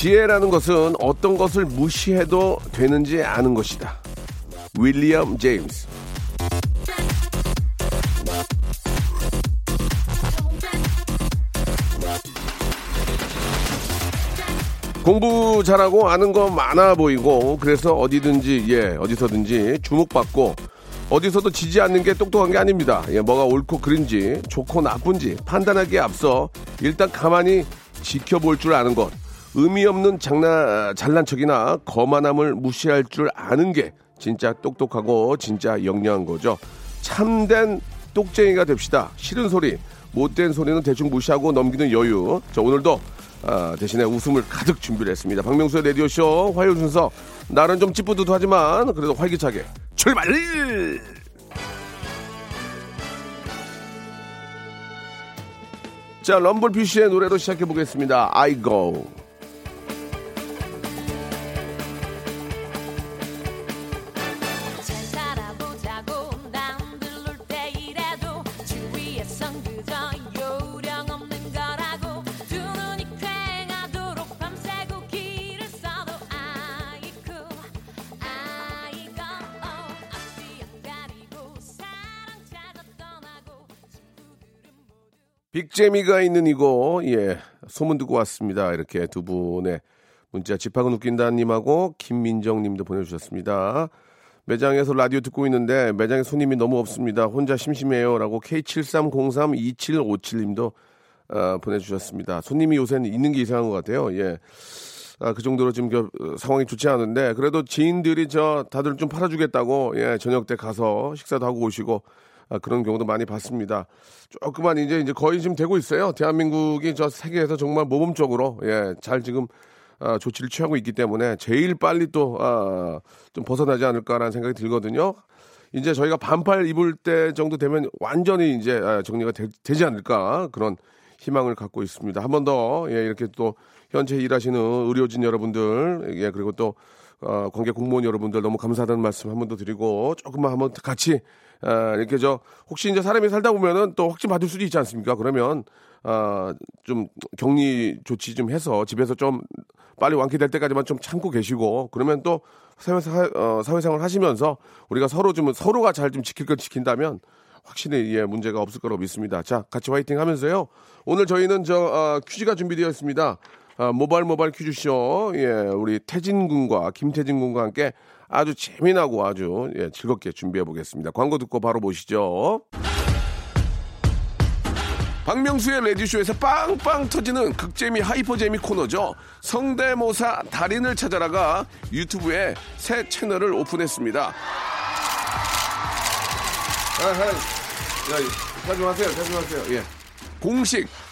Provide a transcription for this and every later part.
지혜라는 것은 어떤 것을 무시해도 되는지 아는 것이다. 윌리엄 제임스. 공부 잘하고 아는 거 많아 보이고 그래서 어디든지 예 어디서든지 주목받고 어디서도 지지 않는 게 똑똑한 게 아닙니다. 예 뭐가 옳고 그른지 좋고 나쁜지 판단하기에 앞서 일단 가만히 지켜볼 줄 아는 것 의미 없는 장난 잘난 척이나 거만함을 무시할 줄 아는 게 진짜 똑똑하고 진짜 영리한 거죠. 참된 똑쟁이가 됩시다. 싫은 소리, 못된 소리는 대충 무시하고 넘기는 여유. 저 오늘도 아, 대신에 웃음을 가득 준비를 했습니다. 박명수의 라디오쇼 화요일 순서. 날은 좀 찌뿌듯하지만 그래도 활기차게 출발! 자, 럼블피쉬의 노래로 시작해 보겠습니다. I go. 재미가 있는 이곳, 예, 소문 듣고 왔습니다. 이렇게 두 분의 문자, 집하고 웃긴다님하고 김민정님도 보내주셨습니다. 매장에서 라디오 듣고 있는데 매장에 손님이 너무 없습니다. 혼자 심심해요라고 K73032757님도 어, 보내주셨습니다. 손님이 요새는 있는 게 이상한 것 같아요. 예. 아, 그 정도로 지금 저, 어, 상황이 좋지 않은데 그래도 지인들이 저 다들 좀 팔아주겠다고 예 저녁 때 가서 식사도 하고 오시고 아, 그런 경우도 많이 봤습니다. 조금만 이제 이제 거의 지금 되고 있어요. 대한민국이 저 세계에서 정말 모범적으로 예 잘 지금 아, 조치를 취하고 있기 때문에 제일 빨리 또 아, 좀 벗어나지 않을까라는 생각이 들거든요. 이제 저희가 반팔 입을 때 정도 되면 완전히 이제 아, 정리가 되, 지 않을까 그런 희망을 갖고 있습니다. 한 번 더 예, 이렇게 또 현재 일하시는 의료진 여러분들 예, 그리고 또 어, 관계 공무원 여러분들 너무 감사하다는 말씀 한 번 더 드리고 조금만 한번 같이 아, 이렇게 저 혹시 이제 사람이 살다 보면은 또 확진 받을 수도 있지 않습니까? 그러면 아, 좀 격리 조치 좀 해서 집에서 좀 빨리 완쾌될 때까지만 좀 참고 계시고 그러면 또 사회 사, 어, 사회생활 하시면서 우리가 서로 좀 서로가 잘 좀 지킬 걸 지킨다면 확실히 예, 문제가 없을 거라고 믿습니다. 자, 같이 화이팅 하면서요. 오늘 저희는 저 어, 퀴즈가 준비되어 있습니다. 아, 모바일 모바일 퀴즈쇼 예, 우리 태진 군과 김태진 군과 함께 아주 재미나고 아주 예, 즐겁게 준비해 보겠습니다. 광고 듣고 바로 보시죠. 박명수의 레디쇼에서 빵빵 터지는 극재미 하이퍼재미 코너죠. 성대모사 달인을 찾아라가 유튜브에 새 채널을 오픈했습니다. 아하, 야, 자중하세요, 자중하세요. 예. 공식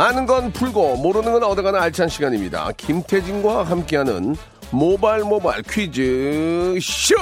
아는 건 풀고 모르는 건 얻어가는 알찬 시간입니다. 김태진과 함께하는 모발 모발 퀴즈 쇼.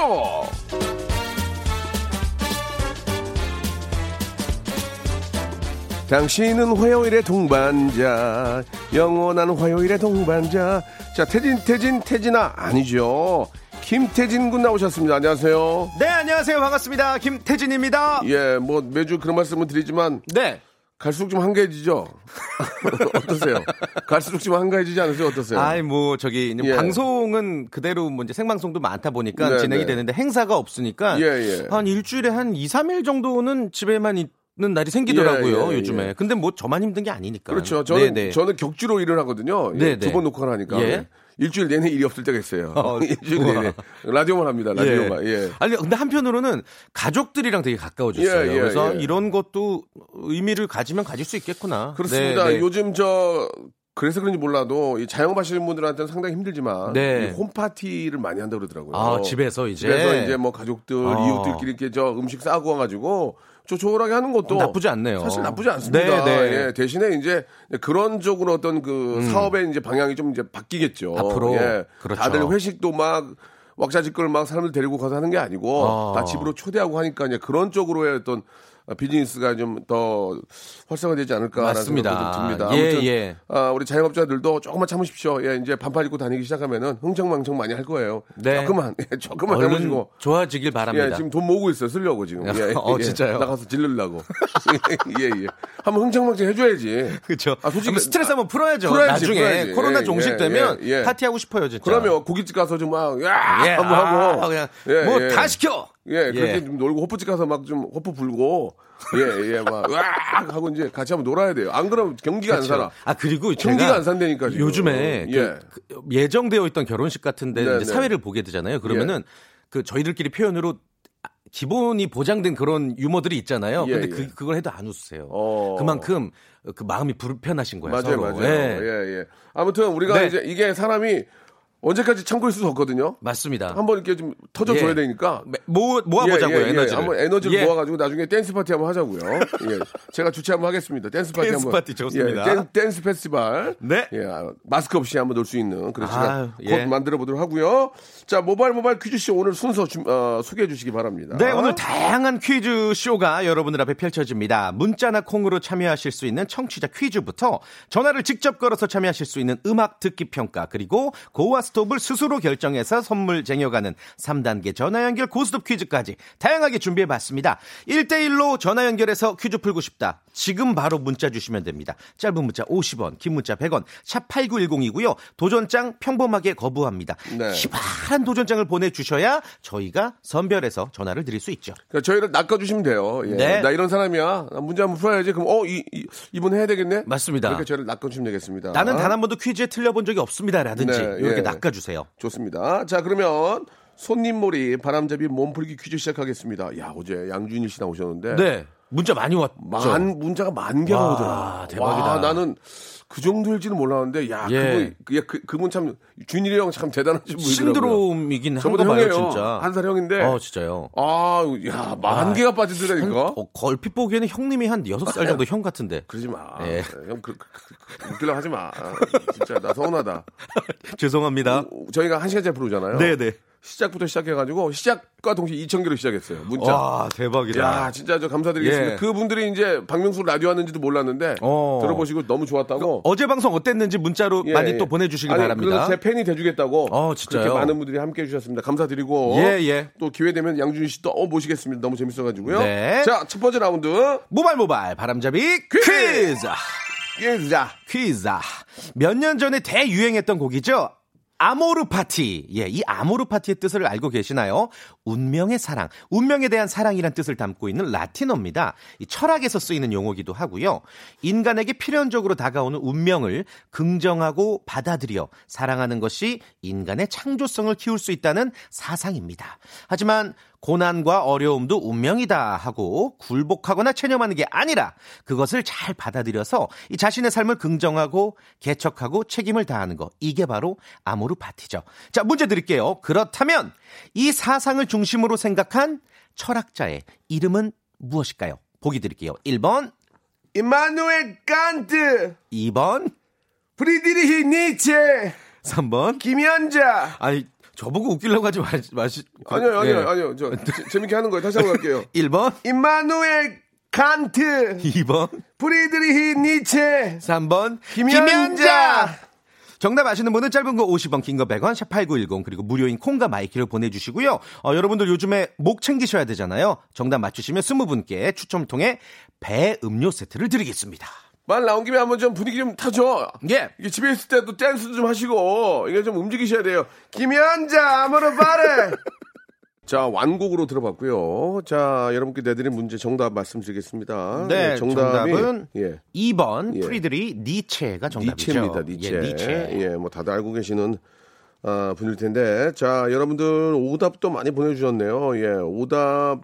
당신은 화요일의 동반자, 영원한 화요일의 동반자. 자, 태진, 태진, 태진아, 아니죠. 김태진 군 나오셨습니다. 안녕하세요. 네, 안녕하세요. 반갑습니다. 김태진입니다. 예, 뭐 매주 그런 말씀을 드리지만 네. 갈수록 좀 한가해지죠. 어떠세요? 갈수록 좀 한가해지지 않으세요? 어떠세요? 아이, 뭐, 저기, 예. 방송은 그대로 뭐 이제 생방송도 많다 보니까 네, 진행이 네. 되는데 행사가 없으니까 예, 예. 한 일주일에 한 2, 3일 정도는 집에만 있 는 날이 생기더라고요, 예, 예, 요즘에. 예. 근데 뭐 저만 힘든 게 아니니까. 그렇죠. 저는 네, 네. 저는 격주로 일을 하거든요. 예, 네, 두 네. 번 녹화를 하니까 예. 일주일 내내 일이 없을 때가 있어요. 어, 일주일 우와. 내내 라디오만 합니다. 라디오가. 예. 아니 근데 한편으로는 가족들이랑 되게 가까워졌어요. 예, 예, 그래서 예. 이런 것도 의미를 가지면 가질 수 있겠구나. 그렇습니다. 네, 네. 요즘 저 그래서 그런지 몰라도 이 자영업하시는 분들한테는 상당히 힘들지만 네. 이 홈파티를 많이 한다 고 그러더라고요. 아, 집에서 이제? 집에서 이제 뭐 가족들, 아. 이웃들끼리 이렇게 저 음식 싸고 와가지고 조촐하게 하는 것도 나쁘지 않네요. 사실 나쁘지 않습니다. 네, 네. 예, 대신에 이제 그런 쪽으로 어떤 그 사업의 이제 방향이 좀 이제 바뀌겠죠. 앞으로. 예. 그렇죠. 다들 회식도 막 왁자지껄 막 사람들 데리고 가서 하는 게 아니고 아. 다 집으로 초대하고 하니까 이제 그런 쪽으로의 어떤 비즈니스가 좀 더 활성화되지 않을까라는 맞습니다. 생각도 좀 듭니다. 예, 아무튼 예. 아, 우리 자영업자들도 조금만 참으십시오. 예, 이제 반팔 입고 다니기 시작하면은 흥청망청 많이 할 거예요. 네. 조금만, 예, 조금만 참으시고. 좋아지길 바랍니다. 예, 지금 돈 모으고 있어요. 쓰려고 지금. 예, 어, 예. 진짜요? 나가서 질르려고. 예, 예. 한번 흥청망청 해줘야지. 그렇죠. 아, 솔직히 스트레스 한번 풀어야죠. 풀어야지, 나중에 풀어야지. 코로나 예, 종식되면 예, 예. 파티하고 싶어요, 진짜. 그러면 고깃집 가서 좀 막, 야! 예, 한번 하고. 아, 그냥 예, 뭐 예. 다 시켜. 예, 그렇게 예. 좀 놀고 호프집 가서 막 좀 호프 불고 예, 예, 막 으악 하고 이제 같이 한번 놀아야 돼요. 안 그러면 경기가 안 살아. 아 그리고 경기가 안 산다니까 지금. 요즘에 예. 그, 그 예정되어 있던 결혼식 같은데 네, 이제 네. 사회를 보게 되잖아요. 그러면은 그 저희들끼리 표현으로 기본이 보장된 그런 유머들이 있잖아요. 예, 근데 예. 그 그걸 해도 안 웃으세요. 어. 그만큼 그 마음이 불편하신 거예요. 맞아요, 서로. 맞아요. 예. 예, 예. 아무튼 우리가 네. 이제 이게 사람이 언제까지 참고 있을 수 없거든요. 맞습니다. 한번 이렇게 좀 터져줘야 예. 되니까. 모, 모아보자고요 예, 예, 예. 에너지를. 한번 에너지를 예. 모아가지고 나중에 댄스 파티 한번 하자고요. 예. 제가 주최 한번 하겠습니다. 댄스 파티 댄스 한번. 파티 좋습니다. 예, 댄, 댄스 페스티벌. 네. 예, 아, 마스크 없이 한번 놀 수 있는 그런 시간 아유, 곧 예. 만들어 보도록 하고요. 자, 모바일 모바일 퀴즈쇼 오늘 순서 좀, 어, 소개해 주시기 바랍니다. 네, 오늘 다양한 퀴즈 쇼가 여러분들 앞에 펼쳐집니다. 문자나 콩으로 참여하실 수 있는 청취자 퀴즈부터 전화를 직접 걸어서 참여하실 수 있는 음악 듣기 평가 그리고 고와 스톱을 스스로 결정해서 선물 쟁여가는 3단계 전화 연결 고스톱 퀴즈까지 다양하게 준비해 봤습니다. 1대1로 전화 연결해서 퀴즈 풀고 싶다. 지금 바로 문자 주시면 됩니다. 짧은 문자 50원, 긴 문자 100원, 샵 8910이고요. 도전장 평범하게 거부합니다. 네. 희발한 도전장을 보내주셔야 저희가 선별해서 전화를 드릴 수 있죠. 그러니까 저희를 낚아주시면 돼요. 예. 네. 나 이런 사람이야. 나 문제 한번 풀어야지. 그럼, 어, 이, 이, 이분 해야 되겠네? 맞습니다. 이렇게 저희를 낚아주시면 되겠습니다. 나는 단 한 번도 퀴즈에 틀려본 적이 없습니다라든지 네, 이렇게 예. 낚아주세요. 좋습니다. 자, 그러면 손님몰이 바람잡이 몸풀기 퀴즈 시작하겠습니다. 야, 어제 양준일 씨 나오셨는데. 네. 문자 많이 왔죠. 만, 문자가 만 개가 와, 오더라. 대박이다. 와, 나는 그 정도일지는 몰랐는데, 야, 예. 그분, 그, 그, 그분 참, 준일이 형 참 대단하신 분이더라고요. 신드롬이긴 저보다 봐요, 형이에요. 진짜. 한 살 형인데. 어, 진짜요. 아, 야, 만 아, 개가 빠지더라니까. 어, 얼핏 보기에는 형님이 한 6살 정도 형 같은데. 그러지 마. 예. 형, 그, 그, 그, 하지 마. 진짜, 나 서운하다. 죄송합니다. 저희가 한 시간짜리 프로잖아요. 네네. 시작부터 시작해가지고, 시작과 동시에 2,000개로 시작했어요. 문자. 와, 대박이다. 야, 진짜 저 감사드리겠습니다. 예. 그분들이 이제 박명수 라디오 하는지도 몰랐는데 어. 들어보시고 너무 좋았다고. 어제 방송 어땠는지 문자로 예, 많이 예. 또 보내주시기 아니, 바랍니다. 그래서 제 팬이 돼주겠다고. 어, 진짜요? 그렇게 많은 분들이 함께 해주셨습니다. 감사드리고. 예, 예. 또 기회 되면 양준희 씨도 어, 모시겠습니다. 너무 재밌어가지고요. 네. 자, 첫 번째 라운드. 모발 모발 바람잡이 퀴즈. 퀴즈. 자, 퀴즈. 몇 년 전에 대유행했던 곡이죠. 아모르 파티. 예, 이 아모르 파티의 뜻을 알고 계시나요? 운명의 사랑, 운명에 대한 사랑이란 뜻을 담고 있는 라틴어입니다. 이 철학에서 쓰이는 용어기도 하고요. 인간에게 필연적으로 다가오는 운명을 긍정하고 받아들여 사랑하는 것이 인간의 창조성을 키울 수 있다는 사상입니다. 하지만 고난과 어려움도 운명이다 하고 굴복하거나 체념하는 게 아니라 그것을 잘 받아들여서 이 자신의 삶을 긍정하고 개척하고 책임을 다하는 거 이게 바로 아모르 파티죠. 자 문제 드릴게요. 그렇다면 이 사상을 중심으로 생각한 철학자의 이름은 무엇일까요? 보기 드릴게요. 1번, 이마누엘 칸트, 2번, 프리드리히 니체, 3번. 김연자. 아니 저보고 웃기려고 하지 마시. 마시 아니요, 아니요, 예. 아니요. 저 재- 재밌게 하는 거예요. 다시 한번 할게요. 1번, 이마누엘 칸트, 2번, 프리드리히 니체, 삼번 김연자. 정답 아시는 분은 짧은 거 50원, 긴 거 100원, 샵8910 그리고 무료인 콩과 My K를 보내주시고요. 어, 여러분들 요즘에 목 챙기셔야 되잖아요. 정답 맞추시면 20분께 추첨 통해 배 음료 세트를 드리겠습니다. 말 나온 김에 한번 좀 분위기 좀 타죠. 예. 이게 집에 있을 때도 댄스도 좀 하시고 이게 좀 움직이셔야 돼요. 김연자 아모르 파티. 자 완곡으로 들어봤고요. 자 여러분께 내드린 문제 정답 말씀드리겠습니다. 네, 예, 정답이 정답은 예. 2번 예. 프리드리히 니체가 정답이죠. 니체입니다. 니체. 예, 니체. 예, 뭐 다들 알고 계시는 아, 분일 텐데 자 여러분들 오답도 많이 보내주셨네요. 예, 오답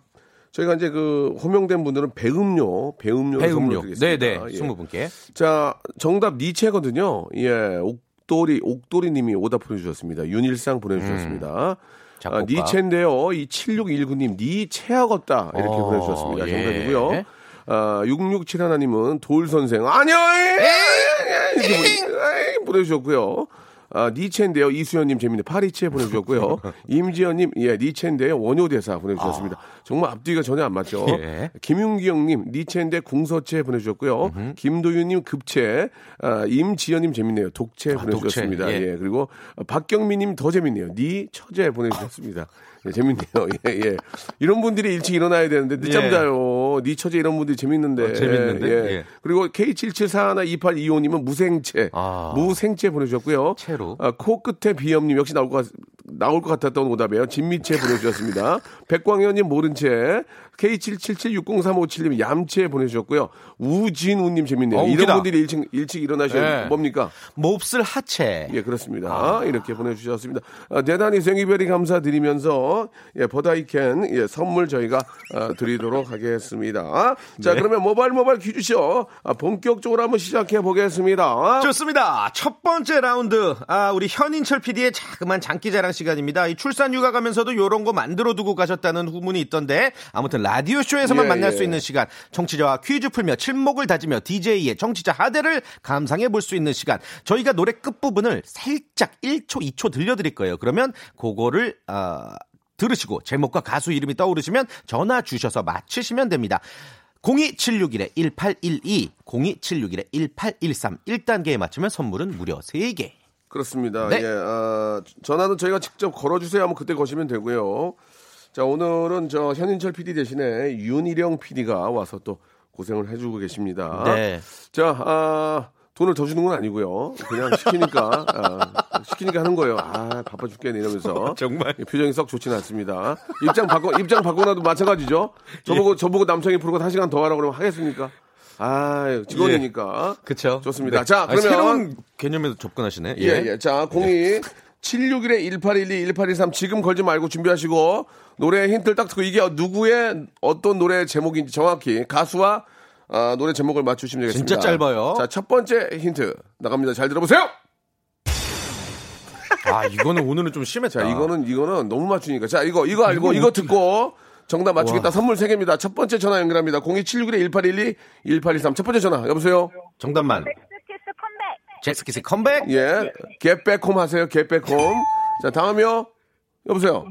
저희가 이제 그 호명된 분들은 배음료, 배음료 배음료. 드리겠습니다. 네네. 예. 20분께. 자, 정답 니체거든요. 예, 옥돌이, 옥돌이 님이 오답 보내 주셨습니다. 윤일상 보내 주셨습니다. 음. 작곡가. 아, 니체인데요. 이 7619님, 니체하겠다. 이렇게 어, 보내 주셨습니다. 예. 정답이고요. 아, 6671 하나님은 돌 선생, 아니요! 예, 예, 이렇게 보내 주셨고요. 아, 니체인데요. 이수연님 재밌네. 파리체 보내주셨고요. 임지연님, 예, 니체인데요. 원효대사 보내주셨습니다. 정말 앞뒤가 전혀 안 맞죠. 아. 예. 김윤기영님, 니체인데 궁서체 보내주셨고요. 김도윤님, 급체. 아, 임지연님 재밌네요. 독체 보내주셨습니다. 독체, 예. 예. 그리고 박경민님 더 재밌네요. 니 처제 보내주셨습니다. 예, 재밌네요. 예, 예. 이런 분들이 일찍 일어나야 되는데 늦잠 예. 자요. 니 처제 이런 분들이 재밌는데. 어, 재밌는데? 예. 예. 그리고 K77412825님은 무생채. 아. 무생채 보내주셨고요. 채로. 아, 코끝에 비염님 역시 나올 것, 같, 나올 것 같았던 오답이에요. 진미채 보내주셨습니다. 백광현님 모른 채. K77760357님 얌채 보내주셨고요. 우진우님 재밌네요. 어, 이런. 분들이 일찍, 일찍 일어나셔야 예. 뭡니까? 몹쓸 하체. 예, 그렇습니다. 아. 이렇게 보내주셨습니다. 아, 대단히 생이별이 감사드리면서, 예, 버다이캔, 예, 선물 저희가 아, 드리도록 하겠습니다. 자, 네. 그러면 모바일 모바일 퀴즈쇼, 아, 본격적으로 한번 시작해 보겠습니다. 좋습니다. 첫 번째 라운드. 아, 우리 현인철 PD의 자그만 장기자랑 시간입니다. 이 출산 휴가 가면서도 요런 거 만들어 두고 가셨다는 후문이 있던데 아무튼 라디오 쇼에서만 예, 만날 예. 수 있는 시간. 청취자와 퀴즈 풀며 칠목을 다지며 DJ의 청취자 하대를 감상해 볼 수 있는 시간. 저희가 노래 끝 부분을 살짝 1초, 2초 들려드릴 거예요. 그러면 그거를, 아, 들으시고 제목과 가수 이름이 떠오르시면 전화 주셔서 맞히시면 됩니다. 02761-1812, 02761-1813, 1단계에 맞추면 선물은 무려 3개. 그렇습니다. 네. 예, 아, 전화는 저희가 직접 걸어주세요 하면 그때 거시면 되고요. 자, 오늘은 저 현인철 PD 대신에 윤희령 PD가 와서 또 고생을 해주고 계십니다. 네. 자, 아, 돈을 더 주는 건 아니고요. 그냥 시키니까, 아, 시키니까 하는 거예요. 아, 바빠 죽겠네 이러면서. 정말. 표정이 썩 좋지는 않습니다. 입장 바꿔, 입장 바꿔놔도 마찬가지죠. 저보고, 저보고 남성이 부르고 한 시간 더 하라고 그러면 하겠습니까? 아, 직원이니까. 그쵸. 좋습니다. 네. 자, 아니, 그러면. 새로운 개념에서 접근하시네. 예, 예. 자, 02 761에 1812, 1823 지금 걸지 말고 준비하시고 노래 힌트를 딱 듣고 이게 누구의 어떤 노래 제목인지 정확히 가수와 아, 노래 제목을 맞추시면 되겠습니다. 진짜 짧아요. 자, 첫 번째 힌트 나갑니다. 잘 들어보세요. 아, 이거는 오늘은 좀 심했다. 자, 이거는 이거는 너무 맞추니까. 자, 이거 이거 알고 이거 듣고 정답 맞추겠다. 선물 3개입니다. 첫 번째 전화 연결합니다. 02761에 1812, 1823. 첫 번째 전화. 여보세요? 정답만. 잭스키스 컴백. 예. 겟백홈 하세요. 겟백홈. 자, 다음이요. 여보세요?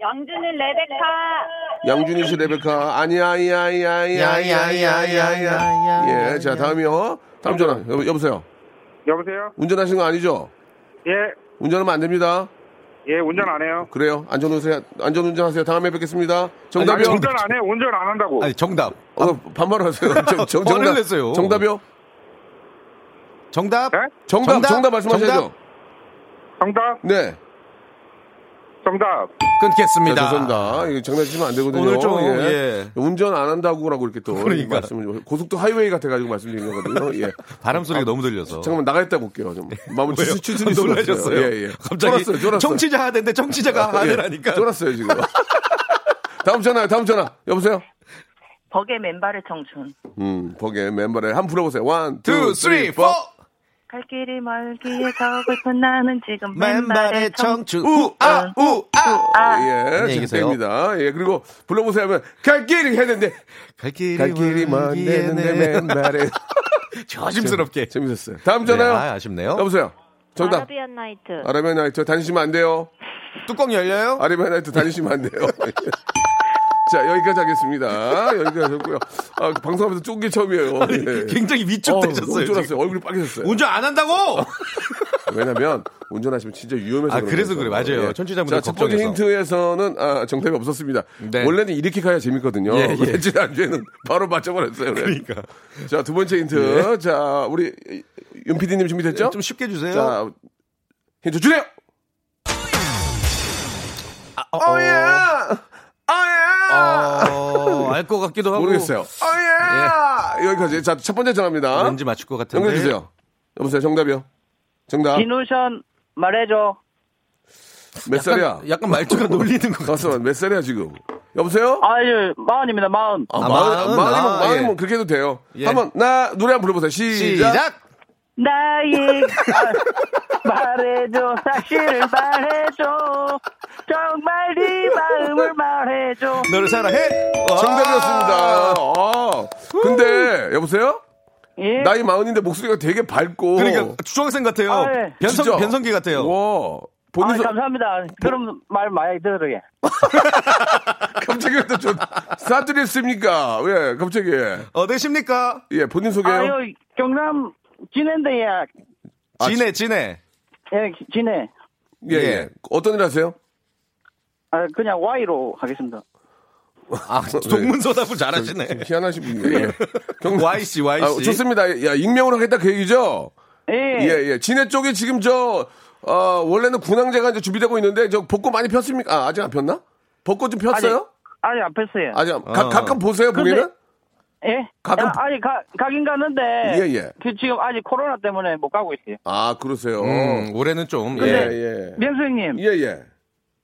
영준이 레베카. 양준희 씨, 레베카. 아니야, 아니야, 아니야, 아니야, 아니야, 아니야, 아니야. 예, 자, 다음이요. 다음 전화. 여, 여보세요? 여보세요? 운전하시는 거 아니죠? 예, 운전하면 안 됩니다. 예, 운전 안 해요. 그래요. 안전운전, 안전 운전하세요. 다음에 뵙겠습니다. 정답이요? 아니, 운전 안 해, 운전 안 한다고. 아니, 정답. 어, 반말하세요. 정, 정, 정답. 냈어요. 정답이요? 정답. 네? 정답, 정답, 말씀하셔야죠. 정답. 정답, 네. 정답. 끊겠습니다. 자, 죄송합니다. 이거 장난치면 안 되거든요. 오늘 좀, 예. 운전 안 한다고라고 이렇게 또 그러니까. 말씀을 고속도 하이웨이 같아가지고 말씀드린 거거든요. 예. 바람 소리가 너무 들려서. 잠깐만 나가있다 볼게요. 좀 마음을 왜요? 추스 추스리 놀라셨어요. 예, 예. 갑자기 쫄았어요, 쫄았어요. 정치자 하는데 정치자가 예, 하느라니까. 쫄았어요 지금. 다음 전화, 다음 전화. 여보세요. 버게 맨발의 청춘. 음, 보게 멤버를 한번 불러보세요. 원, 투, 쓰리, 포. 포. 갈 길이 멀기에 서글픈 나는 지금 맨발의 맨발의 청춘. 청춘. 우, 아, 우, 아. 아. 예. 됩니다. 예, 그리고 불러보세요 하면 갈 길이 해야 되는데 갈 길이, 갈 길이 먼 데는데 맨발에 조심스럽게. 재밌었어요. 다음 전화요. 네, 아, 아쉽네요. 여보세요. 정답. 아라비안 나이트. 아라비안 나이트 다니시면 안 돼요. 뚜껑 열려요? 아라비안 나이트 다니시면 안 돼요. 자, 여기까지 하겠습니다. 여기까지 하고요. 아, 방송하면서 쫀 게 처음이에요. 예. 굉장히 어우, 위축 되셨어요. 너무 지금. 쫄았어요. 얼굴이 빨개졌어요. 운전 안 한다고! 왜냐면 운전하시면 진짜 위험해서 아, 그래서 거죠. 그래, 맞아요. 예. 청취자분들 자, 첫 번째 걱정해서. 힌트에서는 아, 정답이 없었습니다. 네. 원래는 이렇게 가야 재밌거든요. 예, 예. 지난주에는 바로 맞춰버렸어요. 그러니까. 자, 두 번째 힌트. 자, 우리 윤 PD님 준비됐죠? 예. 좀 쉽게 주세요. 자, 힌트 주세요! 어, 어, 예! 어, 예! 어, 알것 같기도 하고. 모르겠어요. 어, 예! 여기까지. 자, 첫 번째 전화입니다. 왠지 맞출 것 같은데. 연결해 주세요. 여보세요, 정답이요. 정답. 디노션 말해줘. 몇 살이야? 약간, 약간 말투가 놀리는 것 같아. 가서 몇 살이야, 지금? 여보세요? 아유 마흔입니다 마흔. 아, 아, 마흔, 마흔, 마흔이면, 아, 마흔이면 예. 그렇게 해도 돼요. 예. 한 번, 나, 노래 한번 불러보세요. 시작. 시작! 나의 아, 말해줘 사실을 말해줘 정말 네 마음을 말해줘. 너를 사랑해! 와. 정답이었습니다. 아, 근데, 여보세요? 예. 나이 마흔인데 목소리가 되게 밝고. 그러니까 중학생 같아요. 아, 예. 변성, 진짜. 변성기 같아요. 와. 아, 본인 소, 감사합니다. 그럼 말 많이 들어요. 갑자기 또 좀, 사투리 했습니까? 왜, 갑자기. 어, 되십니까? 예, 본인 소개요. 아유 경남 진해인데야. 아, 진해, 진해. 예 진해. 예, 예. 예. 어떤 일 하세요? 아 그냥 Y로 하겠습니다. 아, 동문서답을 잘하시네. 좀 희한하신 분이에요. 예. 경- YC, YC. 아, 좋습니다. 야, 익명으로 하겠다 그 얘기죠? 예. 예, 예. 진해 쪽에 지금 저, 어, 원래는 군항제가 이제 준비되고 있는데, 저 벚꽃 많이 폈습니까? 아, 아직 안 폈나? 벚꽃 좀 폈어요? 아니 안 뺐어요. 아직, 안- 가, 어. 가끔 보세요, 근데- 보기는? 예? 가끔- 아, 아니 가, 가긴 가는데 예, 예. 그 지금 아직 코로나 때문에 못 가고 있어요. 아, 그러세요. 음, 올해는 좀, 예, 근데- 예. 명수 형님, 예, 예.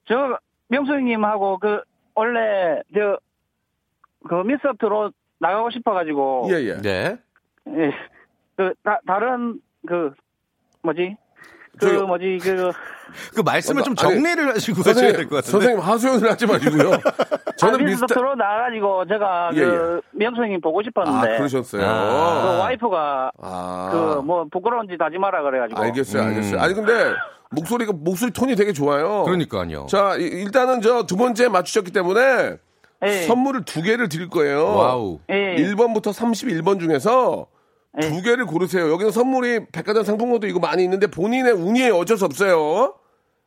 저 명수 형님하고 그 원래 저 그 미스터트로 나가고 싶어가지고 예, 예. 네. 예. 그 다, 다른 그 뭐지 그 뭐지 그 그 말씀을 어, 좀 정리를 하시고 하셔야 될 선생님, 것 같은데. 선생님 하소연을 하지 마시고요. 저는 아, 미스터. 미스터트롯 나가가지고 제가 예, 그 명수 형님 보고 아, 싶었는데 그러셨어요. 아. 그 와이프가 아. 그뭐 부끄러운 짓 하지 마라 그래가지고 알겠어요, 음. 알겠어요. 아니, 근데 목소리가, 목소리 톤이 되게 좋아요. 그러니까요. 자, 이- 일단은 저 두 번째 맞추셨기 때문에 예. 선물을 두 개를 드릴 거예요. wow. 예. 1번부터 31번 중에서 예. 두 개를 고르세요. 여기는 선물이 백화점 상품권도 이거 많이 있는데 본인의 운이에요. 어쩔 수 없어요.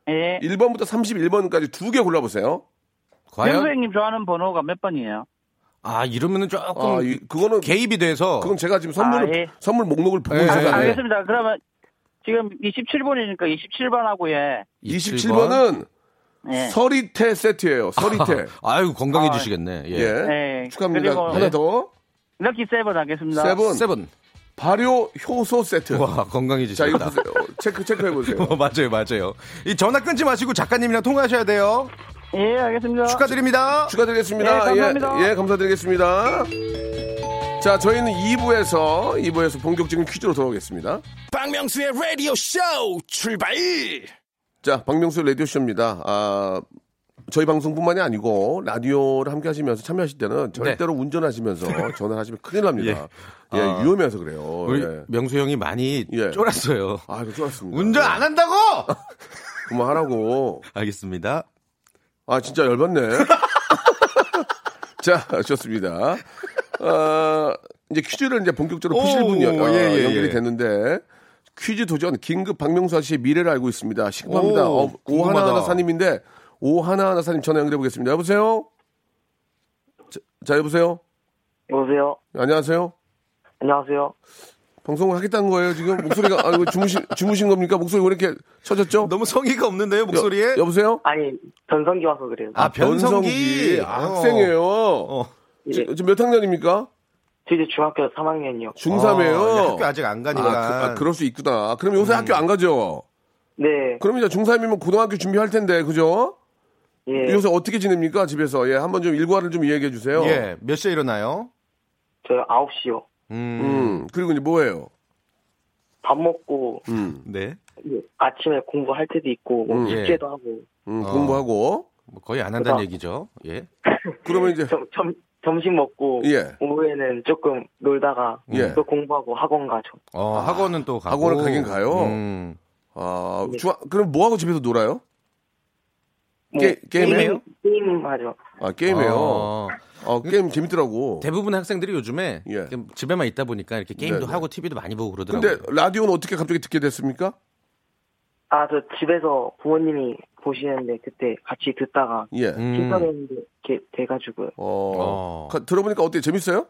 예. 1번부터 31번까지 두 개 골라보세요. 과연? 형님 좋아하는 번호가 몇 번이에요? 아, 이러면은 조금 아, 이- 그거는 개입이 돼서. 그건 제가 지금 선물을 아, 예. 선물 목록을 보고 예, 있어서 예, 안 돼요. 알겠습니다. 그러면 지금 27번이니까 27번하고 예. 27번은 예. 서리태 세트예요. 서리태. 아유, 건강해지시겠네. 예. 예. 네. 축하합니다. 그리고 하나 더. lucky seven 하겠습니다. Seven. Seven. 발효 효소 세트. 와, 자, 이거. 보세요. 체크 체크해 보세요. 어, 맞아요, 맞아요. 이 전화 끊지 마시고 작가님이랑 통화하셔야 돼요. 예, 알겠습니다. 축하드립니다. 축하드리겠습니다. 네, 감사합니다. 예, 예, 감사드리겠습니다. 자, 저희는 2부에서 2부에서 본격적인 퀴즈로 돌아오겠습니다. 박명수의 라디오 쇼 출발! 자, 박명수 라디오 쇼입니다. 아, 저희 방송뿐만이 아니고 라디오를 함께 하시면서 참여하실 때는 절대로 운전하시면서 전화하시면 큰일 납니다. 예, 아. 위험해서 그래요. 우리 예. 명수 형이 많이 예. 쫄았어요. 아, 이거 좋았습니다. 운전 안 한다고! 그만하라고. 알겠습니다. 아, 진짜 열받네. 자, 좋습니다. 어, 이제 퀴즈를 이제 본격적으로 오, 푸실 분이 어, 예, 예, 연결이 예. 됐는데 퀴즈 도전 긴급 박명수 아씨의 미래를 알고 있습니다. 시급합니다. 오, 어, 궁금하다. 오하나 하나 사님인데 오하나하나 사님 전화 연결해 보겠습니다. 여보세요? 자, 자, 여보세요? 여보세요. 안녕하세요? 안녕하세요. 방송을 하겠다는 거예요, 지금? 목소리가, 아, 이거 주무신, 주무신 겁니까? 목소리 왜 이렇게 쳐졌죠? 너무 성의가 없는데요, 목소리에? 여, 보세세요 아니 변성기 와서 그래요. 아, 변성기. 아, 어. 학생이에요. 어. 예. 지- 지금 몇 학년입니까? 저 이제 중학교 3학년이요. 중3이에요. 어, 학교 아직 안 가니까. 아, 그, 럴수 있구나. 그럼 요새 학교 안 가죠? 네. 그럼 이제 중3이면 고등학교 준비할 텐데, 그죠? 예. 요새 어떻게 지냅니까, 집에서? 예, 한번 좀 일과를 좀 이야기해 주세요. 예, 몇 시에 일어나요? 저 9시요. 음, 음, 그리고 이제 뭐예요? 밥 먹고 음, 네. 예, 아침에 공부할 때도 있고 뭐 음. 숙제도 하고 음, 어. 공부하고. 뭐 거의 안 한다는 그다음- 얘기죠. 예. 그러면 이제, 점, 점, 점심 먹고 예. 오후에는 조금 놀다가 예. 또 공부하고 학원 가죠. 어, 학원은 또 가고. 학원을 가긴 가요? 음. 아, 중, 그럼 뭐 하고 집에서 놀아요? 뭐 게- 게임해요? 게임 하죠. 아, 게임이에요. 어. 어, 게임 재밌더라고. 대부분 학생들이 요즘에 예. 집에만 있다 보니까 이렇게 게임도 네, 네. 하고 TV도 많이 보고 그러더라고요. 근데 라디오는 어떻게 갑자기 듣게 됐습니까? 아, 저 집에서 부모님이 보시는데 그때 같이 듣다가 예. 음. 신청했는데 이렇게 돼가지고요. 어. 어. 가- 들어보니까 어때요? 재밌어요?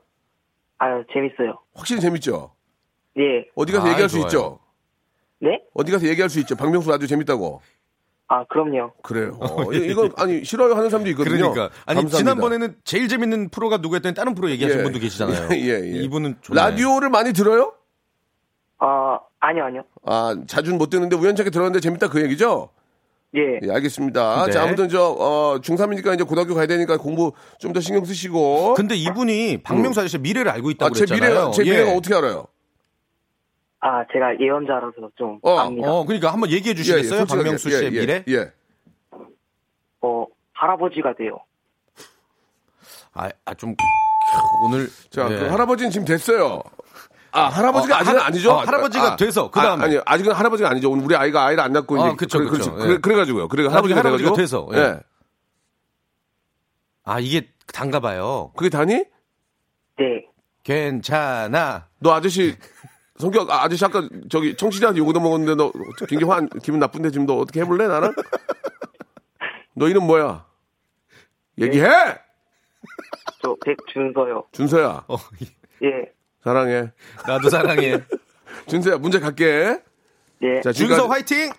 아, 재밌어요. 확실히 재밌죠? 예. 어디 가서 아, 얘기할 수 좋아요. 있죠? 네? 어디 가서 얘기할 수 있죠? 박명수 라디오 재밌다고. 아, 그럼요. 그래요. 어, 이- 이거 아니 싫어요 하는 사람도 있거든요. 그러니까 아니 감사합니다. 지난번에는 제일 재밌는 프로가 누구였더니 다른 프로 얘기하신 예. 분도 계시잖아요. 예, 예, 예. 이분은 좋네. 라디오를 많이 들어요? 아, 아니요, 아니요. 아 자주는 못 듣는데 우연찮게 들었는데 재밌다 그 얘기죠? 예. 예, 알겠습니다. 네. 자, 아무튼 저 어, 중3이니까 이제 고등학교 가야 되니까 공부 좀 더 신경 쓰시고. 근데 이분이 박명수 아저씨 미래를 알고 있다고 아, 제 그랬잖아요. 미래가 제 예. 미래가 어떻게 알아요? 아, 제가 예언자라서 좀 어, 압니다. 어, 그러니까 한번 얘기해 주시겠어요? 솔직하게. 박명수 예, 씨의 예, 미래? 예. 어, 할아버지가 돼요. 아, 아, 좀 오늘 자, 예. 그 할아버지는 지금 됐어요. 아, 할아버지가 어, 아직은 할- 아니죠? 어, 할아버지가 돼서 그 다음에. 아, 니 아직은 할아버지가 아니죠. 오늘 우리 아이가 아이를 안 낳고 아, 이제 그쵸, 그래, 그쵸. 그렇지. 예. 그래, 가지고요 그래 할아버지가, 할아버지가 돼가지고. 돼서, 예. 예. 아, 이게 단가 봐요. 그게 다니? 네. 괜찮아. 너 아저씨 성격 아, 아저씨 아까 저기 청취자한테 요거도 먹었는데 너 굉장히 화 기분 나쁜데 지금 너 어떻게 해볼래 나랑? 너 이름 뭐야? 얘기해. 저 백준서요. 준서야 어, 예. 사랑해. 나도 사랑해. 준서야 문제 갈게. 예. 자 준서 화이팅!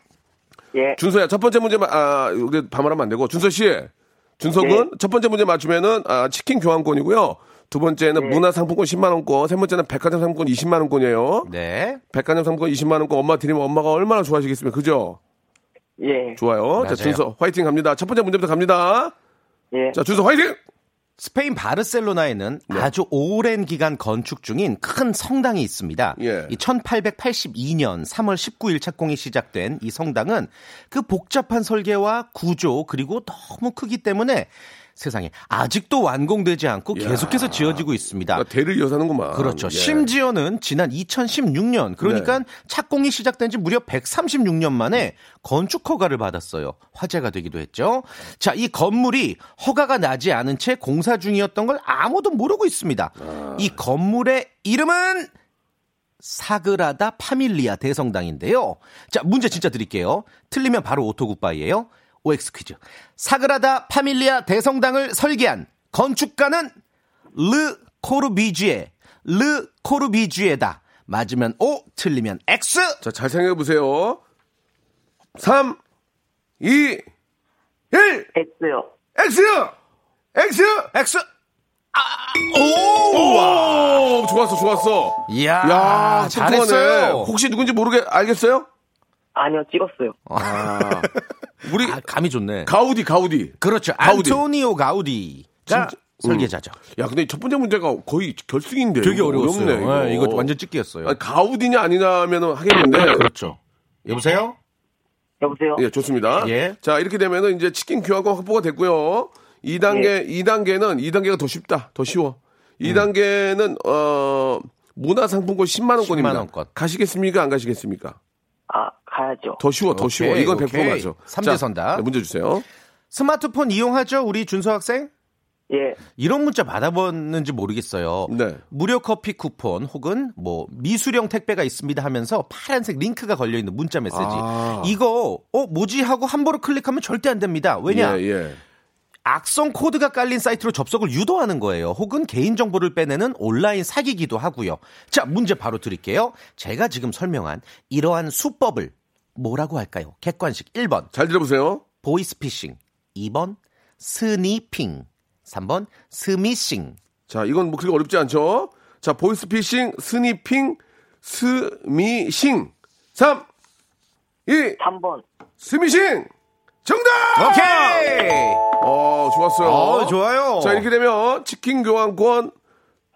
예. 준서야 첫 번째 문제 마- 아 우리 반말하면 안 되고 준서 씨 준석은 네. 첫 번째 문제 맞추면은 아, 치킨 교환권이고요. 두 번째는 네. 문화상품권 10만 원권, 세 번째는 백화점 상품권 20만 원권이에요. 네. 백화점 상품권 20만 원권 엄마 드리면 엄마가 얼마나 좋아하시겠습니까? 그죠? 예. 좋아요. 맞아요. 자 준서 화이팅 갑니다. 첫 번째 문제부터 갑니다. 예. 자 준서 화이팅! 스페인 바르셀로나에는 네. 아주 오랜 기간 건축 중인 큰 성당이 있습니다. 예. 이 1882년 3월 19일 착공이 시작된 이 성당은 그 복잡한 설계와 구조 그리고 너무 크기 때문에 세상에 아직도 완공되지 않고 계속해서 지어지고 있습니다. 아, 대를 이어사는구만. 그렇죠. 예. 심지어는 지난 2016년 그러니까 네. 착공이 시작된 지 무려 136년 만에 건축 허가를 받았어요. 화제가 되기도 했죠. 자, 이 건물이 허가가 나지 않은 채 공사 중이었던 걸 아무도 모르고 있습니다. 아. 이 건물의 이름은 사그라다 파밀리아 대성당인데요. 자, 문제 진짜 드릴게요. 틀리면 바로 오토굿바이예요. OX 퀴즈. 사그라다 파밀리아 대성당을 설계한 건축가는 르 코르비지에, 르 코르비지에다. 맞으면 O, 틀리면 X. 자, 잘 생각해 보세요. 3, 2, 1, X요. X! X! X. 오! 좋았어, 좋았어. 이야, 야, 잘했어요. 잘했어요. 혹시 누군지 모르게 알겠어요? 아니요, 찍었어요. 아, 우리 아, 감이 좋네. 가우디, 가우디. 그렇죠. 가우디. 안토니오 가우디가 진짜- 설계자죠. 야, 근데 첫 번째 문제가 거의 결승인데. 되게 어려웠어요. 어렵네, 이거. 네, 이거 완전 찍기였어요. 아니, 가우디냐 아니냐면은 하겠는데. 그렇죠. 여보세요? 여보세요? 예, 좋습니다. 예. 자, 이렇게 되면은 이제 치킨 교환권 확보가 됐고요. 2단계, 2단계는 2단계가 더 쉽다. 더 쉬워. 2단계는 어 문화상품권 10만 원권입니다. 10만 원권. 가시겠습니까? 안 가시겠습니까? 아, 가야죠. 더 쉬워, 더 오케이, 쉬워. 이건 100% 오케이. 맞죠. 삼재 자, 선다. 네, 문제 주세요. 스마트폰 이용하죠? 우리 준서 학생? 예. 이런 문자 받아봤는지 모르겠어요. 네. 무료 커피 쿠폰 혹은 뭐 미수령 택배가 있습니다 하면서 파란색 링크가 걸려 있는 문자 메시지. 아. 이거 어 뭐지 하고 한 번으로 클릭하면 절대 안 됩니다. 왜냐? 예, 예. 악성 코드가 깔린 사이트로 접속을 유도하는 거예요. 혹은 개인정보를 빼내는 온라인 사기기도 하고요. 자, 문제 바로 드릴게요. 제가 지금 설명한 이러한 수법을 뭐라고 할까요? 객관식 1번 잘 들어보세요. 보이스피싱 2번 sniffing 3번 smishing 자, 이건 뭐 그렇게 어렵지 않죠? 자, 보이스피싱, sniffing, smishing. 3, 2, 3번. 스미싱! 정답! 오케이! 어, 좋았어요. 어, 좋아요. 자, 이렇게 되면 치킨 교환권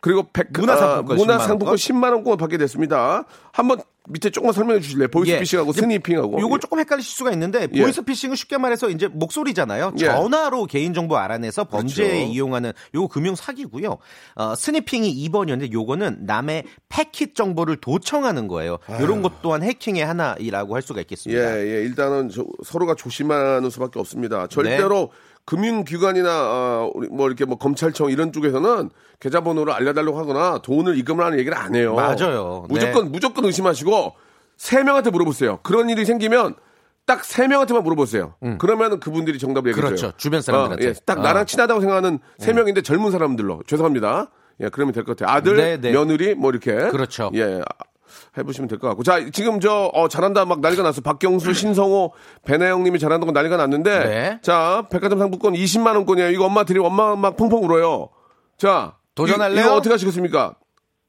그리고 백, 문화상품권 아, 문화상품권 10만 10만 원권 받게 됐습니다. 한번 밑에 조금만 설명해 주실래요? 보이스피싱하고 예. 스니핑하고. 요거 조금 헷갈리실 수가 있는데 예. 보이스피싱은 쉽게 말해서 이제 목소리잖아요. 예. 전화로 개인정보 알아내서 범죄에 그렇죠. 이용하는 요거 금융 사기고요. 어, 스니핑이 2번이었는데 요거는 남의 패킷 정보를 도청하는 거예요. 요런 것 또한 해킹의 하나이라고 할 수가 있겠습니다. 예, 예. 일단은 저- 서로가 조심하는 수밖에 없습니다. 절대로 금융기관이나 어, 우리 뭐 이렇게 뭐 검찰청 이런 쪽에서는 계좌번호를 알려달라고 하거나 돈을 입금을 하는 얘기를 안 해요. 맞아요. 무조건 네. 무조건 의심하시고 세 명한테 물어보세요. 그런 일이 생기면 딱 세 명한테만 물어보세요. 그러면 그분들이 정답을 얘기해줘요. 음. 그렇죠. 주변 사람들한테. 어, 예, 딱 어. 음. 나랑 친하다고 생각하는 세 명인데 젊은 사람들로 죄송합니다. 예, 그러면 될 것 같아요. 아들, 네, 네. 며느리 뭐 이렇게 그렇죠. 예. 해보시면 될 것 같고. 자, 지금 저, 어, 잘한다 막 난리가 났어. 박경수, 신성호, 배나영 님이 잘한다고 난리가 났는데. 네. 자, 백화점 상품권 20만원권이에요. 이거 엄마 드리고 엄마 막 펑펑 울어요. 자. 도전할래요? 이, 거 어떻게 하시겠습니까?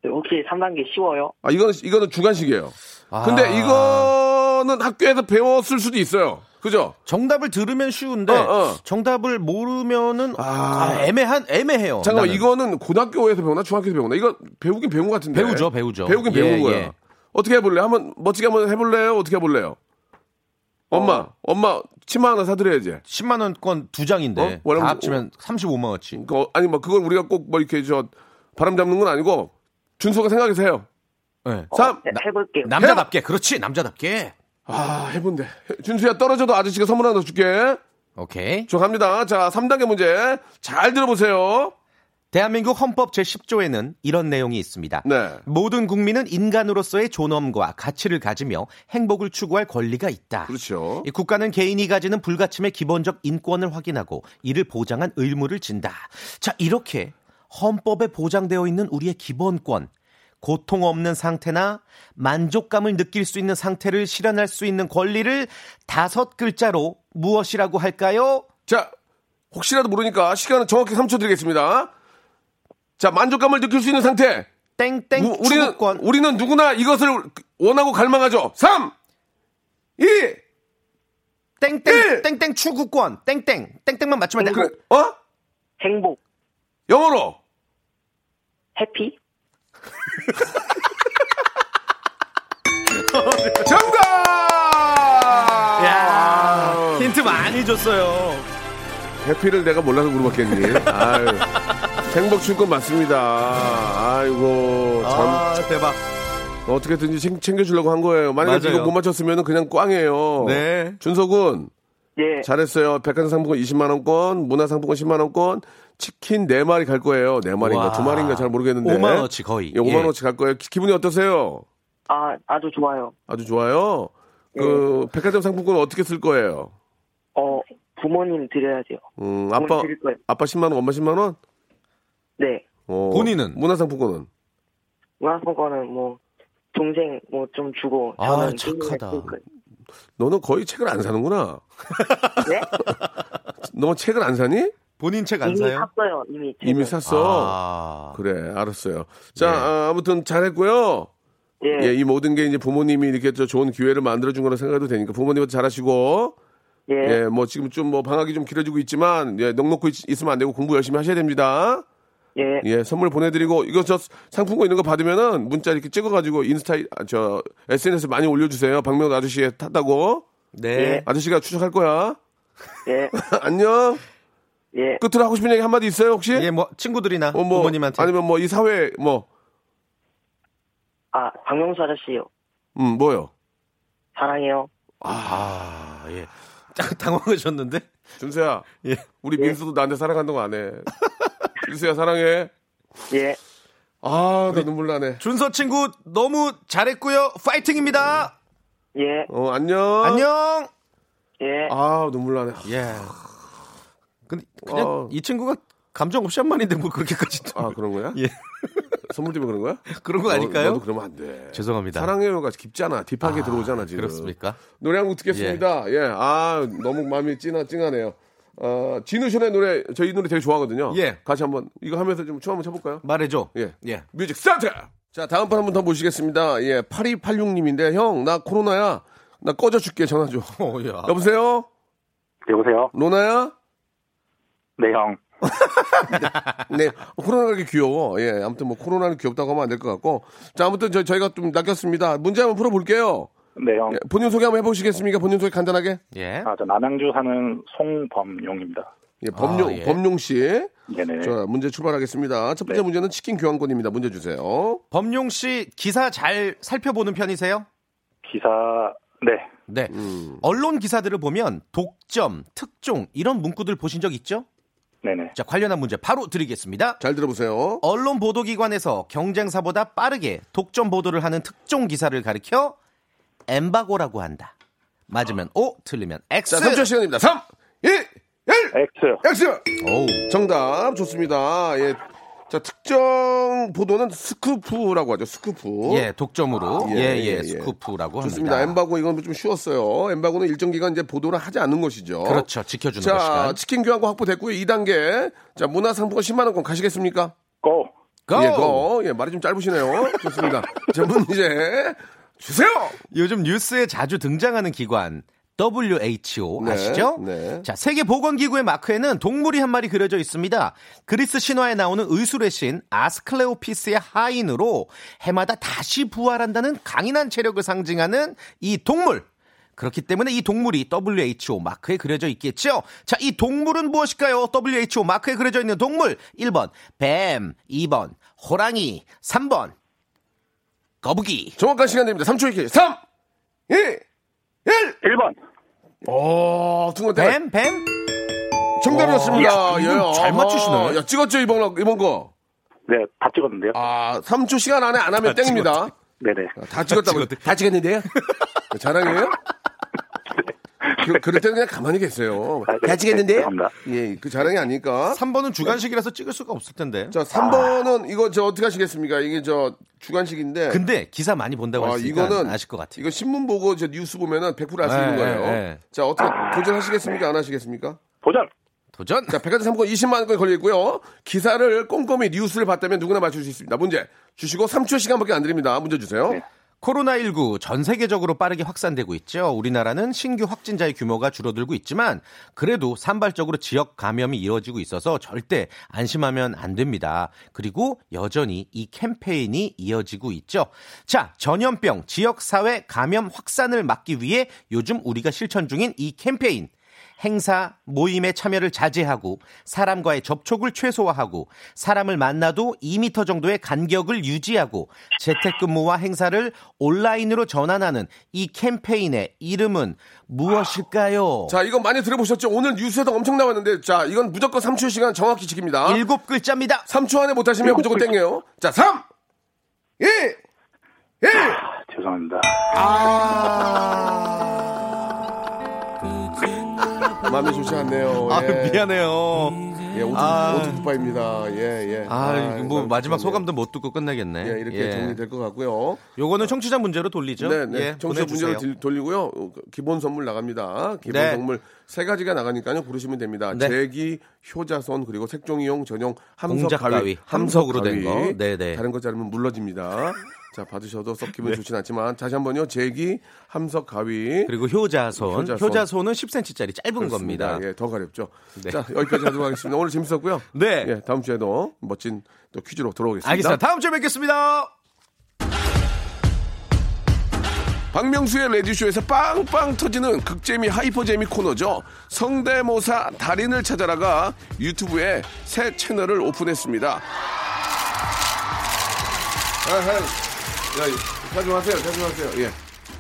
네, 혹시 3단계 쉬워요? 아, 이거는, 이거는 주간식이에요. 아. 근데 이거는 학교에서 배웠을 수도 있어요. 그죠? 정답을 들으면 쉬운데 어, 어. 정답을 모르면은 아. 아, 애매한 애매해요. 잠깐만, 나는. 이거는 고등학교에서 배우나 중학교에서 배우나? 이거 배우긴 배운 것 같은데. 배우죠, 배우죠. 배우긴 예, 배운 거야. 예. 어떻게 해볼래? 한번 멋지게 한번 해볼래요? 어떻게 해볼래요? 엄마, 엄마 치마 하나 사드려야지. 10만 원권 두 장인데 어? 다 합치면 35만 원치. 그, 어, 아니 뭐 그걸 우리가 꼭 뭐 이렇게 저 바람 잡는 건 아니고 준서가 생각해서 해요. 네. 삼. 네, 해볼게요. 남자답게 그렇지 남자답게. 아 해본대. 준수야 떨어져도 아저씨가 선물 하나 줄게. 오케이. 저 갑니다. 자 3단계 문제 잘 들어보세요. 대한민국 헌법 제10조에는 이런 내용이 있습니다. 네. 모든 국민은 인간으로서의 존엄과 가치를 가지며 행복을 추구할 권리가 있다. 그렇죠. 이 국가는 개인이 가지는 불가침의 기본적 인권을 확인하고 이를 보장한 의무를 진다. 자, 이렇게 헌법에 보장되어 있는 우리의 기본권, 고통 없는 상태나 만족감을 느낄 수 있는 상태를 실현할 수 있는 권리를 다섯 글자로 무엇이라고 할까요? 자 혹시라도 모르니까 시간은 정확히 3초 드리겠습니다. 자 만족감을 느낄 수 있는 상태. 땡땡 우, 우리는 추구권. 우리는 누구나 이것을 원하고 갈망하죠. 3 2 땡땡 일! 땡땡 추구권. 땡땡 땡땡만 맞추면 돼. 그래. 어? 행복, 영어로 해피, 정답! 야, 힌트 많이 줬어요. 해피를 내가 몰라서 물어봤겠니? 아유, 행복 줄건 맞습니다. 아이고, 참. 아, 대박. 어떻게든지 챙, 챙겨주려고 한 거예요. 만약에 맞아요. 이거 못 맞췄으면 그냥 꽝이에요. 네. 준석은 예, 잘했어요. 백화점 상품권 20만 원권, 문화 상품권 10만 원권, 치킨 4마리 갈 거예요. 4마리인가, 와. 2마리인가 잘 모르겠는데. 5만원치 거의. 예, 5만원치 갈 거예요. 기- 기분이 어떠세요? 아, 아주 좋아요. 아주 좋아요. 그, 백화점 상품권 어떻게 쓸 거예요? 어, 부모님 드려야 돼요. 음, 아빠, 드릴 거예요. 아빠 10만원, 엄마 10만원? 네. 어, 본인은? 문화상품권은? 문화상권은 뭐, 동생 뭐 좀 주고. 아, 착하다. 너는 거의 책을 안 사는구나. 네? 너 책을 안 사니? 본인 책안 이미 사요? 샀어요, 이미. 이미 책은. 샀어. 아. 그래, 알았어요. 자, 네. 아, 아무튼 잘했고요. 예, 예, 이 모든 게 이제 부모님이 이렇게 저 좋은 기회를 만들어준 거라 생각해도 되니까 부모님한테 잘하시고, 예, 예, 뭐 지금 좀 뭐 방학이 좀 길어지고 있지만, 예, 넉넉히 있- 있으면 안 되고 공부 열심히 하셔야 됩니다. 예, 예, 선물 보내드리고, 이거 저 상품권 이런 거 받으면은 문자 이렇게 찍어가지고 인스타, 아, 저, SNS 에 많이 올려주세요. 박명도 아저씨 탔다고. 네. 아저씨가 추적할 거야. 예, 안녕. 예. 끝으로 하고 싶은 얘기 한마디 있어요, 혹시? 예, 뭐 친구들이나 어, 뭐, 부모님한테 아니면 뭐 이 사회, 뭐, 아, 박명수 아저씨요. 음, 뭐요? 사랑해요. 아, 예. 딱 당황하셨는데? 준수야, 예. 우리 민수도 나한테 사랑한다고 안 해. 민수야, 사랑해. 예, 아, 나 눈물 나네. 준서 친구 너무 잘했고요. 파이팅입니다. 예, 어, 안녕. 안녕. 예. 아, 눈물 나네. 예. 근데 그냥 어. 이 친구가 감정 없이 한 말인데 뭐 그렇게까지 또 아, 그런 거야? 예. 선물 때문에 그런 거야? 그런 거 너- 아닐까요? 너도 그러면 안 돼. 죄송합니다. 사랑해요가 깊잖아. 딥하게 들어오잖아, 지금. 그렇습니까? 노래 한 곡 듣겠습니다. 예. 아, 너무 마음이 찡하, 찡하네요. 어, 지누션의 노래, 저이 노래 되게 좋아하거든요. 예. 같이 한번, 이거 하면서 좀 춤 한번 춰볼까요? 말해줘. 예. 예. Music start! 자, 다음 분한분더 모시겠습니다. 예, 8286님인데, 형, 나 코로나야. 나 꺼져 줄게, 전화 줘. 어, 야. 여보세요? 여보세요? 로나야? 네, 형. 네, 코로나가 이렇게 귀여워. 예, 아무튼 뭐 코로나는 귀엽다고 하면 안 될 것 같고. 자, 아무튼 저, 저희가 좀 낚였습니다. 문제 한번 풀어볼게요. 네, 형. 예, 본인 소개 한번 해보시겠습니까? 본인 소개 간단하게. 예. 아, 저 남양주 사는 송범용입니다. 예, 범용, 아, 예. 범용 씨. 네네. 자, 문제 출발하겠습니다. 첫 번째 네. 문제는 치킨 교환권입니다. 문제 주세요. 범용 씨 기사 잘 살펴보는 편이세요? 기사, 네. 네. 음. 언론 기사들을 보면 독점, 특종 이런 문구들 보신 적 있죠? 네네. 자, 관련한 문제 바로 드리겠습니다. 잘 들어보세요. 언론 보도기관에서 경쟁사보다 빠르게 독점 보도를 하는 특종 기사를 가리켜 엠바고라고 한다. 맞으면 O, 틀리면 X. 자, 3초 시간입니다. 3, 2, 1, X. X! 오우. 정답 좋습니다. 예. 자, 특정 보도는 스쿠프라고 하죠. 스쿠프. 예, 독점으로. 예, 예, 예, 예, 예. 스쿠프라고 좋습니다. 합니다. 엠바고 이건 좀 쉬웠어요. 엠바고는 일정 기간 이제 보도를 하지 않는 것이죠. 그렇죠. 지켜주는 자, 시간. 치킨 교환권 확보됐고요. 2단계. 자, 문화상품권 10만 원권 가시겠습니까? Go! Go! 예, go. 예, 말이 좀 짧으시네요. 좋습니다. 자, 문제 주세요. 요즘 뉴스에 자주 등장하는 기관 WHO 네, 아시죠? 네. 자, 세계보건기구의 마크에는 동물이 한 마리 그려져 있습니다. 그리스 신화에 나오는 의술의 신 아스클레오피스의 하인으로 해마다 다시 부활한다는 강인한 체력을 상징하는 이 동물. 그렇기 때문에 이 동물이 WHO 마크에 그려져 있겠죠? 자, 이 동물은 무엇일까요? WHO 마크에 그려져 있는 동물. 1번, 뱀. 2번, 호랑이. 3번, 거북이. 정확한 시간 됩니다. 3초 이기 3, 2, 1. 1번. 오, 둥근 때 뱀, 뱀? 정답이었습니다. 와, 이건 잘 맞추시네. 야, 찍었죠, 이번, 이번 거? 네, 다 찍었는데요. 아, 3초 시간 안에 안 하면 땡입니다. 네네. 다 찍었다고. 다 찍었는데요? 자랑이에요? 그, 그럴 때는 그냥 가만히 계세요. 아, 네, 다 찍었는데요? 네. 예, 그 자랑이 아니까. 3번은 주간식이라서 찍을 수가 없을 텐데. 자, 3번은 이거 저 어떻게 하시겠습니까? 이게 저 주간식인데. 근데 기사 많이 본다고 아, 하시니까 이거는 아실 것 같아요. 이거 신문 보고 저 뉴스 보면은 100%알 수 네, 있는 거예요. 네, 네. 자, 어떻게 도전하시겠습니까? 안 하시겠습니까? 도전! 도전. 자, 백화점 상품권 20만 원권 걸려 있고요. 기사를 꼼꼼히 뉴스를 봤다면 누구나 맞출 수 있습니다. 문제 주시고 3초 시간밖에 안 드립니다. 문제 주세요. 네. 코로나19 전 세계적으로 빠르게 확산되고 있죠. 우리나라는 신규 확진자의 규모가 줄어들고 있지만 그래도 산발적으로 지역 감염이 이어지고 있어서 절대 안심하면 안 됩니다. 그리고 여전히 이 캠페인이 이어지고 있죠. 자, 전염병 지역 사회 감염 확산을 막기 위해 요즘 우리가 실천 중인 이 캠페인 행사, 모임에 참여를 자제하고 사람과의 접촉을 최소화하고 사람을 만나도 2m 정도의 간격을 유지하고 재택근무와 행사를 온라인으로 전환하는 이 캠페인의 이름은 무엇일까요? 자, 이거 많이 들어보셨죠? 오늘 뉴스에도 엄청 나왔는데, 자, 이건 무조건 3초 시간 정확히 지킵니다. 일곱 글자입니다. 3초 안에 못 하시면 무조건 땡겨요. 자, 3, 2, 1. 아, 죄송합니다. 마음이 좋지 않네요. 아, 예. 미안해요. 예, 오트, 아. 오트파입니다. 예, 예. 아, 뭐 마음이 마지막 좋네요. 소감도 못 듣고 끝내겠네. 예, 이렇게 정리될 것 같고요. 요거는 청취자 문제로 돌리죠. 네, 네. 예, 보내주세요. 문제로 들- 돌리고요. 어, 기본 선물 나갑니다. 기본 네. 선물 세 가지가 나가니까요. 고르시면 됩니다. 네. 제기, 효자손 그리고 색종이용 전용 함석 가위, 함석으로 된 가위. 거. 네, 네. 다른 거 자르면 물러집니다. 자, 받으셔도 썩 기분 좋진 않지만 다시 한번요. 제기, 함석 가위. 그리고 효자손. 효자손. 효자손. 은 10cm짜리 짧은 그렇습니다. 겁니다. 예, 더 가렵죠. 네. 자, 여기까지 하도록 하겠습니다. 오늘 재밌었고요. 네. 예, 다음 주에도 멋진 또 퀴즈로 돌아오겠습니다. 알겠습니다. 다음 주에 뵙겠습니다. 박명수의 레디쇼에서 빵빵 터지는 극재미 하이퍼재미 코너죠. 성대모사 달인을 찾아라가 유튜브에 새 채널을 오픈했습니다. 아하, 야, 자중하세요, 자중하세요. 예.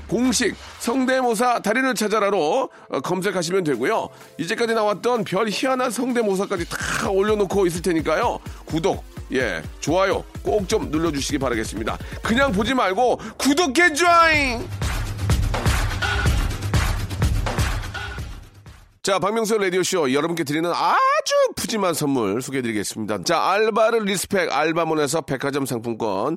공식 성대모사 달인을 찾아라로 어, 검색하시면 되고요. 이제까지 나왔던 별 희한한 성대모사까지 다 올려놓고 있을 테니까요. 구독, 예, 좋아요 꼭 좀 눌러주시기 바라겠습니다. 그냥 보지 말고 구독해 줘잉! 자, 박명수 라디오쇼 여러분께 드리는 아주 푸짐한 선물 소개해드리겠습니다. 자, 알바를 respect 알바몬에서 백화점 상품권,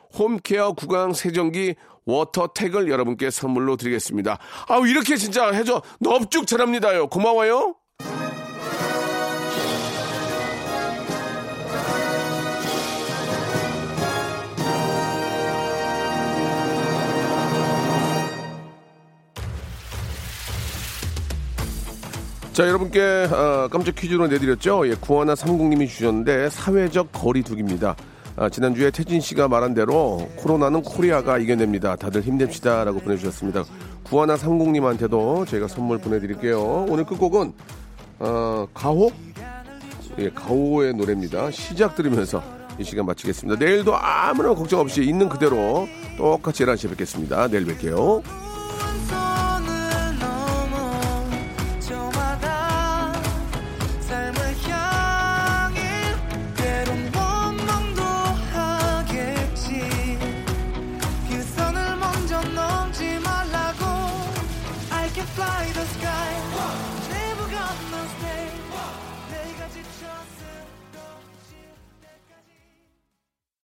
홈케어 구강 세정기 워터택을 여러분께 선물로 드리겠습니다. 아우 이렇게 진짜 해줘 넙죽 잘합니다요. 고마워요. 자, 여러분께 어, 깜짝 퀴즈로 내드렸죠. 예, 구하나 삼국님이 주셨는데 사회적 거리두기입니다. 아, 지난주에 태진 씨가 말한 대로 코로나는 코리아가 이겨냅니다. 다들 힘냅시다라고 보내주셨습니다. 구하나 삼국님한테도 저희가 선물 보내드릴게요. 오늘 끝곡은 어, 가호? 예, 가호의 노래입니다. 시작 들으면서 이 시간 마치겠습니다. 내일도 아무런 걱정 없이 있는 그대로 똑같이 11시에 뵙겠습니다. 내일 뵐게요.